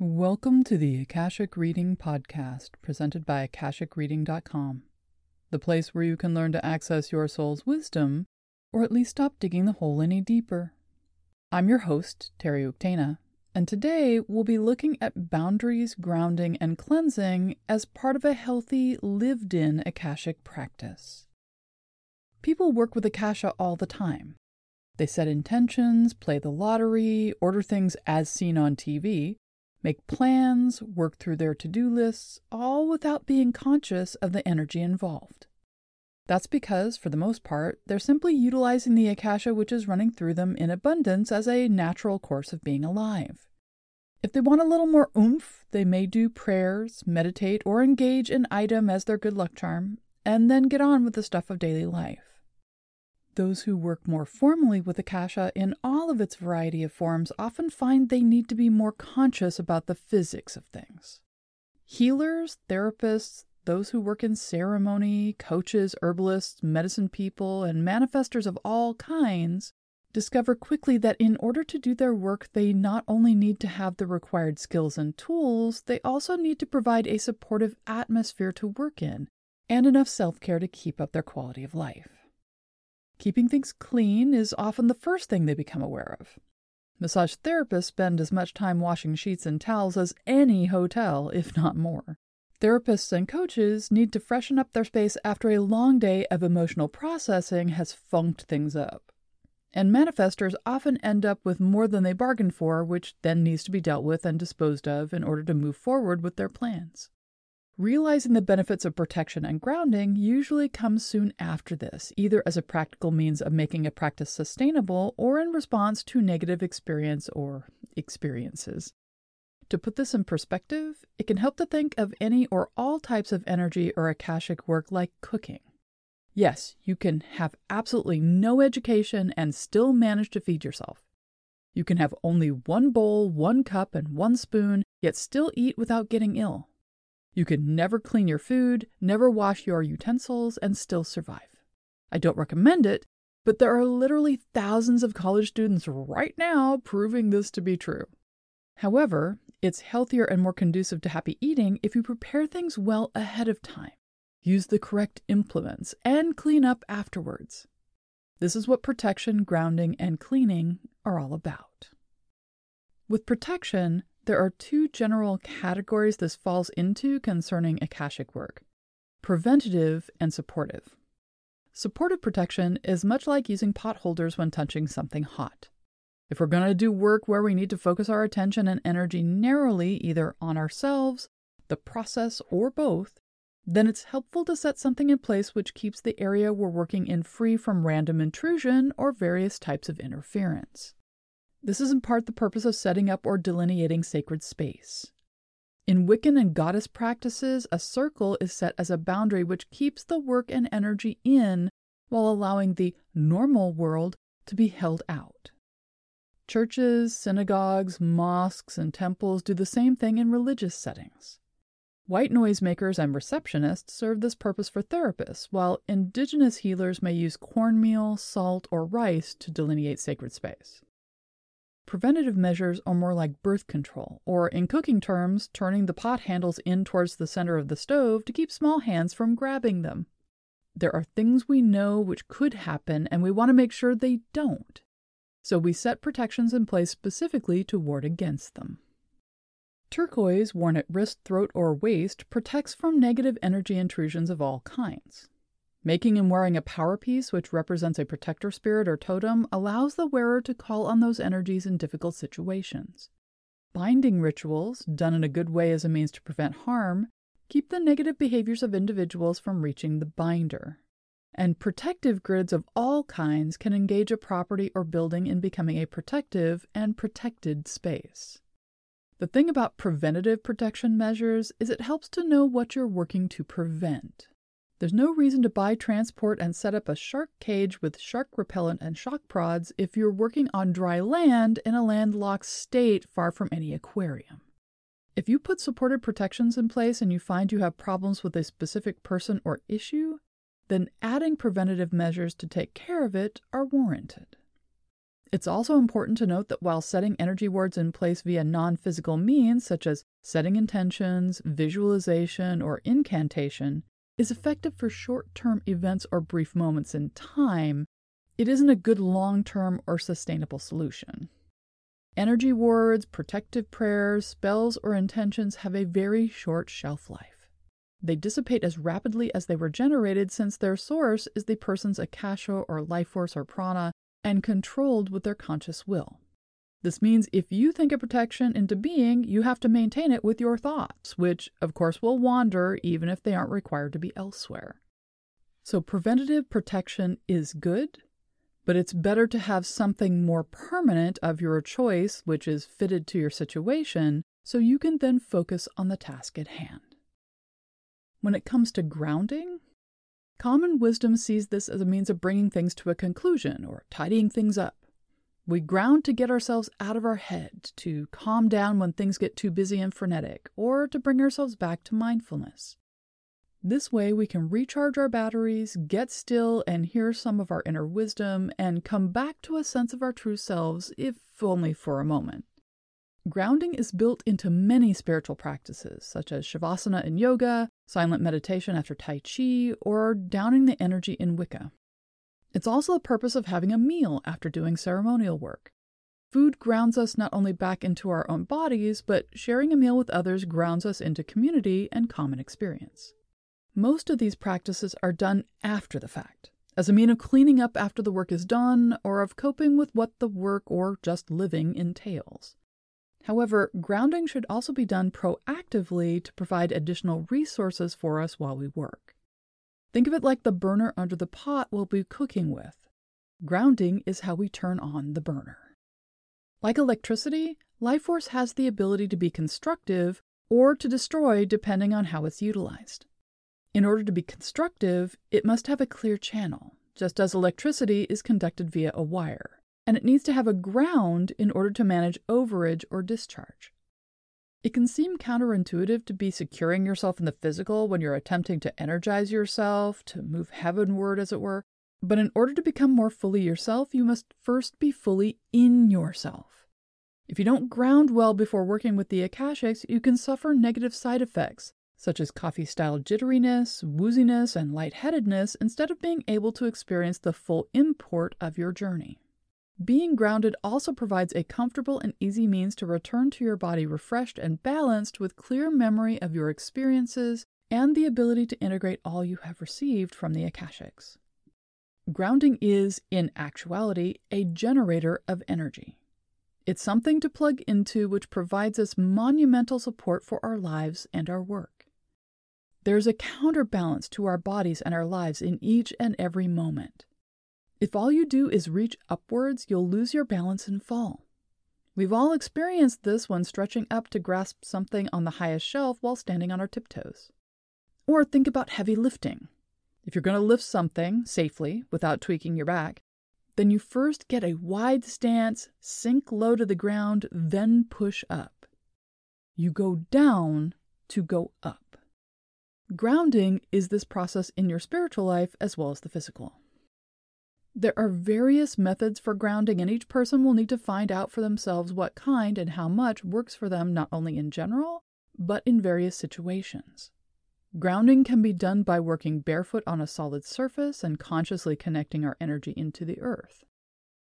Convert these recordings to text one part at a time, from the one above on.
Welcome to the Akashic Reading Podcast, presented by AkashicReading.com, the place where you can learn to access your soul's wisdom, or at least stop digging the hole any deeper. I'm your host, Terry Uktana, and today we'll be looking at boundaries, grounding, and cleansing as part of a healthy, lived in Akashic practice. People work with Akasha all the time. They set intentions, play the lottery, order things as seen on TV, make plans, work through their to do lists, all without being conscious of the energy involved. That's because, for the most part, they're simply utilizing the Akasha which is running through them in abundance as a natural course of being alive. If they want a little more oomph, they may do prayers, meditate, or engage an item as their good luck charm, and then get on with the stuff of daily life. Those who work more formally with Akasha in all of its variety of forms often find they need to be more conscious about the physics of things. Healers, therapists, those who work in ceremony, coaches, herbalists, medicine people, and manifestors of all kinds discover quickly that in order to do their work, they not only need to have the required skills and tools, they also need to provide a supportive atmosphere to work in and enough self care to keep up their quality of life. Keeping things clean is often the first thing they become aware of. Massage therapists spend as much time washing sheets and towels as any hotel, if not more. Therapists and coaches need to freshen up their space after a long day of emotional processing has funked things up. And manifestors often end up with more than they bargained for, which then needs to be dealt with and disposed of in order to move forward with their plans. Realizing the benefits of protection and grounding usually comes soon after this, either as a practical means of making a practice sustainable or in response to negative experience or experiences. To put this in perspective, it can help to think of any or all types of energy or Akashic work like cooking. Yes, you can have absolutely no education and still manage to feed yourself. You can have only one bowl, one cup, and one spoon, yet still eat without getting ill. You can never clean your food, never wash your utensils, and still survive. I don't recommend it, but there are literally thousands of college students right now proving this to be true. However, it's healthier and more conducive to happy eating if you prepare things well ahead of time, use the correct implements, and clean up afterwards. This is what protection, grounding, and cleaning are all about. With protection, there are two general categories this falls into concerning Akashic work preventative and supportive. Supportive protection is much like using pot holders when touching something hot. If we're going to do work where we need to focus our attention and energy narrowly either on ourselves, the process, or both, then it's helpful to set something in place which keeps the area we're working in free from random intrusion or various types of interference. This is in part the purpose of setting up or delineating sacred space. In Wiccan and goddess practices, a circle is set as a boundary which keeps the work and energy in while allowing the normal world to be held out. Churches, synagogues, mosques, and temples do the same thing in religious settings. White noisemakers and receptionists serve this purpose for therapists, while indigenous healers may use cornmeal, salt, or rice to delineate sacred space. Preventative measures are more like birth control, or in cooking terms, turning the pot handles in towards the center of the stove to keep small hands from grabbing them. There are things we know which could happen, and we want to make sure they don't. So we set protections in place specifically to ward against them. Turquoise, worn at wrist, throat, or waist, protects from negative energy intrusions of all kinds. Making and wearing a power piece, which represents a protector spirit or totem, allows the wearer to call on those energies in difficult situations. Binding rituals, done in a good way as a means to prevent harm, keep the negative behaviors of individuals from reaching the binder. And protective grids of all kinds can engage a property or building in becoming a protective and protected space. The thing about preventative protection measures is it helps to know what you're working to prevent. There's no reason to buy, transport, and set up a shark cage with shark repellent and shock prods if you're working on dry land in a landlocked state far from any aquarium. If you put supported protections in place and you find you have problems with a specific person or issue, then adding preventative measures to take care of it are warranted. It's also important to note that while setting energy wards in place via non physical means, such as setting intentions, visualization, or incantation, is effective for short term events or brief moments in time, it isn't a good long term or sustainable solution. Energy wards, protective prayers, spells, or intentions have a very short shelf life. They dissipate as rapidly as they were generated since their source is the person's akasha or life force or prana and controlled with their conscious will. This means if you think a protection into being, you have to maintain it with your thoughts, which of course will wander even if they aren't required to be elsewhere. So, preventative protection is good, but it's better to have something more permanent of your choice, which is fitted to your situation, so you can then focus on the task at hand. When it comes to grounding, common wisdom sees this as a means of bringing things to a conclusion or tidying things up. We ground to get ourselves out of our head, to calm down when things get too busy and frenetic, or to bring ourselves back to mindfulness. This way, we can recharge our batteries, get still, and hear some of our inner wisdom, and come back to a sense of our true selves, if only for a moment. Grounding is built into many spiritual practices, such as Shavasana in yoga, silent meditation after Tai Chi, or downing the energy in Wicca. It's also the purpose of having a meal after doing ceremonial work. Food grounds us not only back into our own bodies, but sharing a meal with others grounds us into community and common experience. Most of these practices are done after the fact, as a mean of cleaning up after the work is done or of coping with what the work or just living entails. However, grounding should also be done proactively to provide additional resources for us while we work. Think of it like the burner under the pot we'll be cooking with. Grounding is how we turn on the burner. Like electricity, life force has the ability to be constructive or to destroy depending on how it's utilized. In order to be constructive, it must have a clear channel, just as electricity is conducted via a wire, and it needs to have a ground in order to manage overage or discharge. It can seem counterintuitive to be securing yourself in the physical when you're attempting to energize yourself, to move heavenward, as it were. But in order to become more fully yourself, you must first be fully in yourself. If you don't ground well before working with the Akashics, you can suffer negative side effects, such as coffee style jitteriness, wooziness, and lightheadedness, instead of being able to experience the full import of your journey. Being grounded also provides a comfortable and easy means to return to your body refreshed and balanced with clear memory of your experiences and the ability to integrate all you have received from the Akashics. Grounding is, in actuality, a generator of energy. It's something to plug into which provides us monumental support for our lives and our work. There's a counterbalance to our bodies and our lives in each and every moment. If all you do is reach upwards, you'll lose your balance and fall. We've all experienced this when stretching up to grasp something on the highest shelf while standing on our tiptoes. Or think about heavy lifting. If you're going to lift something safely without tweaking your back, then you first get a wide stance, sink low to the ground, then push up. You go down to go up. Grounding is this process in your spiritual life as well as the physical. There are various methods for grounding, and each person will need to find out for themselves what kind and how much works for them, not only in general, but in various situations. Grounding can be done by working barefoot on a solid surface and consciously connecting our energy into the earth.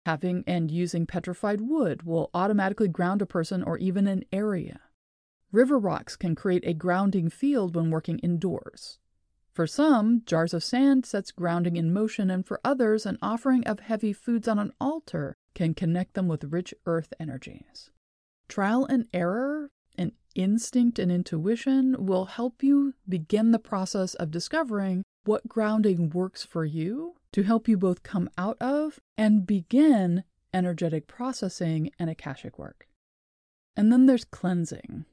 Having and using petrified wood will automatically ground a person or even an area. River rocks can create a grounding field when working indoors. For some, jars of sand sets grounding in motion, and for others, an offering of heavy foods on an altar can connect them with rich earth energies. Trial and error, and instinct and intuition will help you begin the process of discovering what grounding works for you to help you both come out of and begin energetic processing and Akashic work. And then there's cleansing.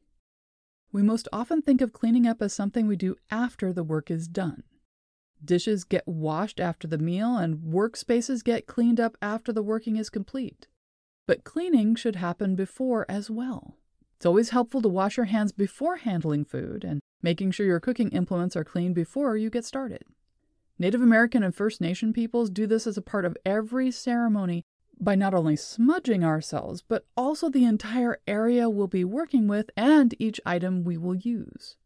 We most often think of cleaning up as something we do after the work is done. Dishes get washed after the meal, and workspaces get cleaned up after the working is complete. But cleaning should happen before as well. It's always helpful to wash your hands before handling food and making sure your cooking implements are clean before you get started. Native American and First Nation peoples do this as a part of every ceremony by not only smudging ourselves, but also the entire area we'll be working with and each item we will use.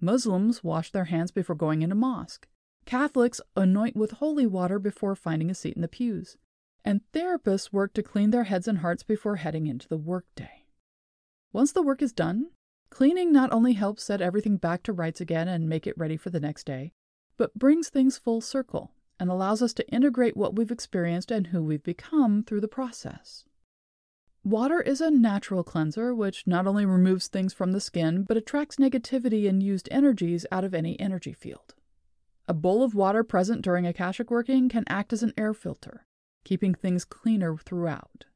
Muslims wash their hands before going into mosque. Catholics anoint with holy water before finding a seat in the pews. And therapists work to clean their heads and hearts before heading into the workday. Once the work is done, cleaning not only helps set everything back to rights again and make it ready for the next day, but brings things full circle and allows us to integrate what we've experienced and who we've become through the process. Water is a natural cleanser which not only removes things from the skin, but attracts negativity and used energies out of any energy field. A bowl of water present during Akashic working can act as an air filter, keeping things cleaner throughout.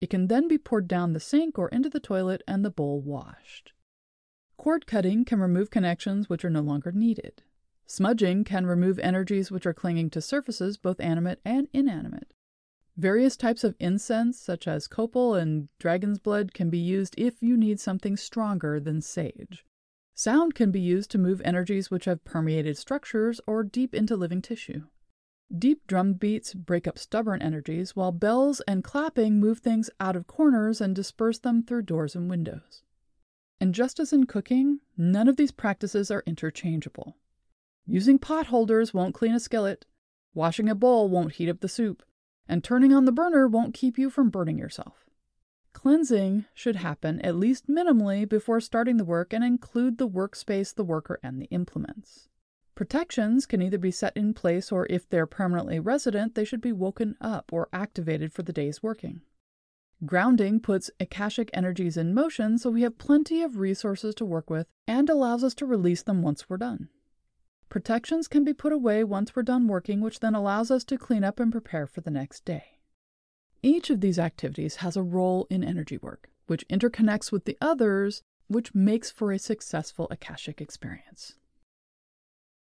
It can then be poured down the sink or into the toilet and the bowl washed. Cord cutting can remove connections which are no longer needed. Smudging can remove energies which are clinging to surfaces, both animate and inanimate. Various types of incense, such as copal and dragon's blood, can be used if you need something stronger than sage. Sound can be used to move energies which have permeated structures or deep into living tissue. Deep drum beats break up stubborn energies, while bells and clapping move things out of corners and disperse them through doors and windows. And just as in cooking, none of these practices are interchangeable. Using pot holders won't clean a skillet, washing a bowl won't heat up the soup, and turning on the burner won't keep you from burning yourself. Cleansing should happen at least minimally before starting the work and include the workspace, the worker, and the implements. Protections can either be set in place or if they're permanently resident, they should be woken up or activated for the day's working. Grounding puts Akashic energies in motion so we have plenty of resources to work with and allows us to release them once we're done. Protections can be put away once we're done working, which then allows us to clean up and prepare for the next day. Each of these activities has a role in energy work, which interconnects with the others, which makes for a successful Akashic experience.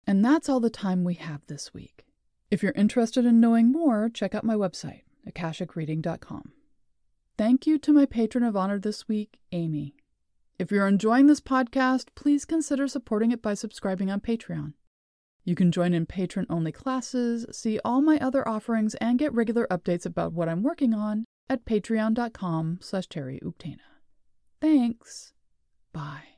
And that's all the time we have this week. If you're interested in knowing more, check out my website, akashicreading.com. Thank you to my patron of honor this week, Amy. If you're enjoying this podcast, please consider supporting it by subscribing on Patreon. You can join in patron only classes, see all my other offerings, and get regular updates about what I'm working on at patreon.com slash Thanks. Bye.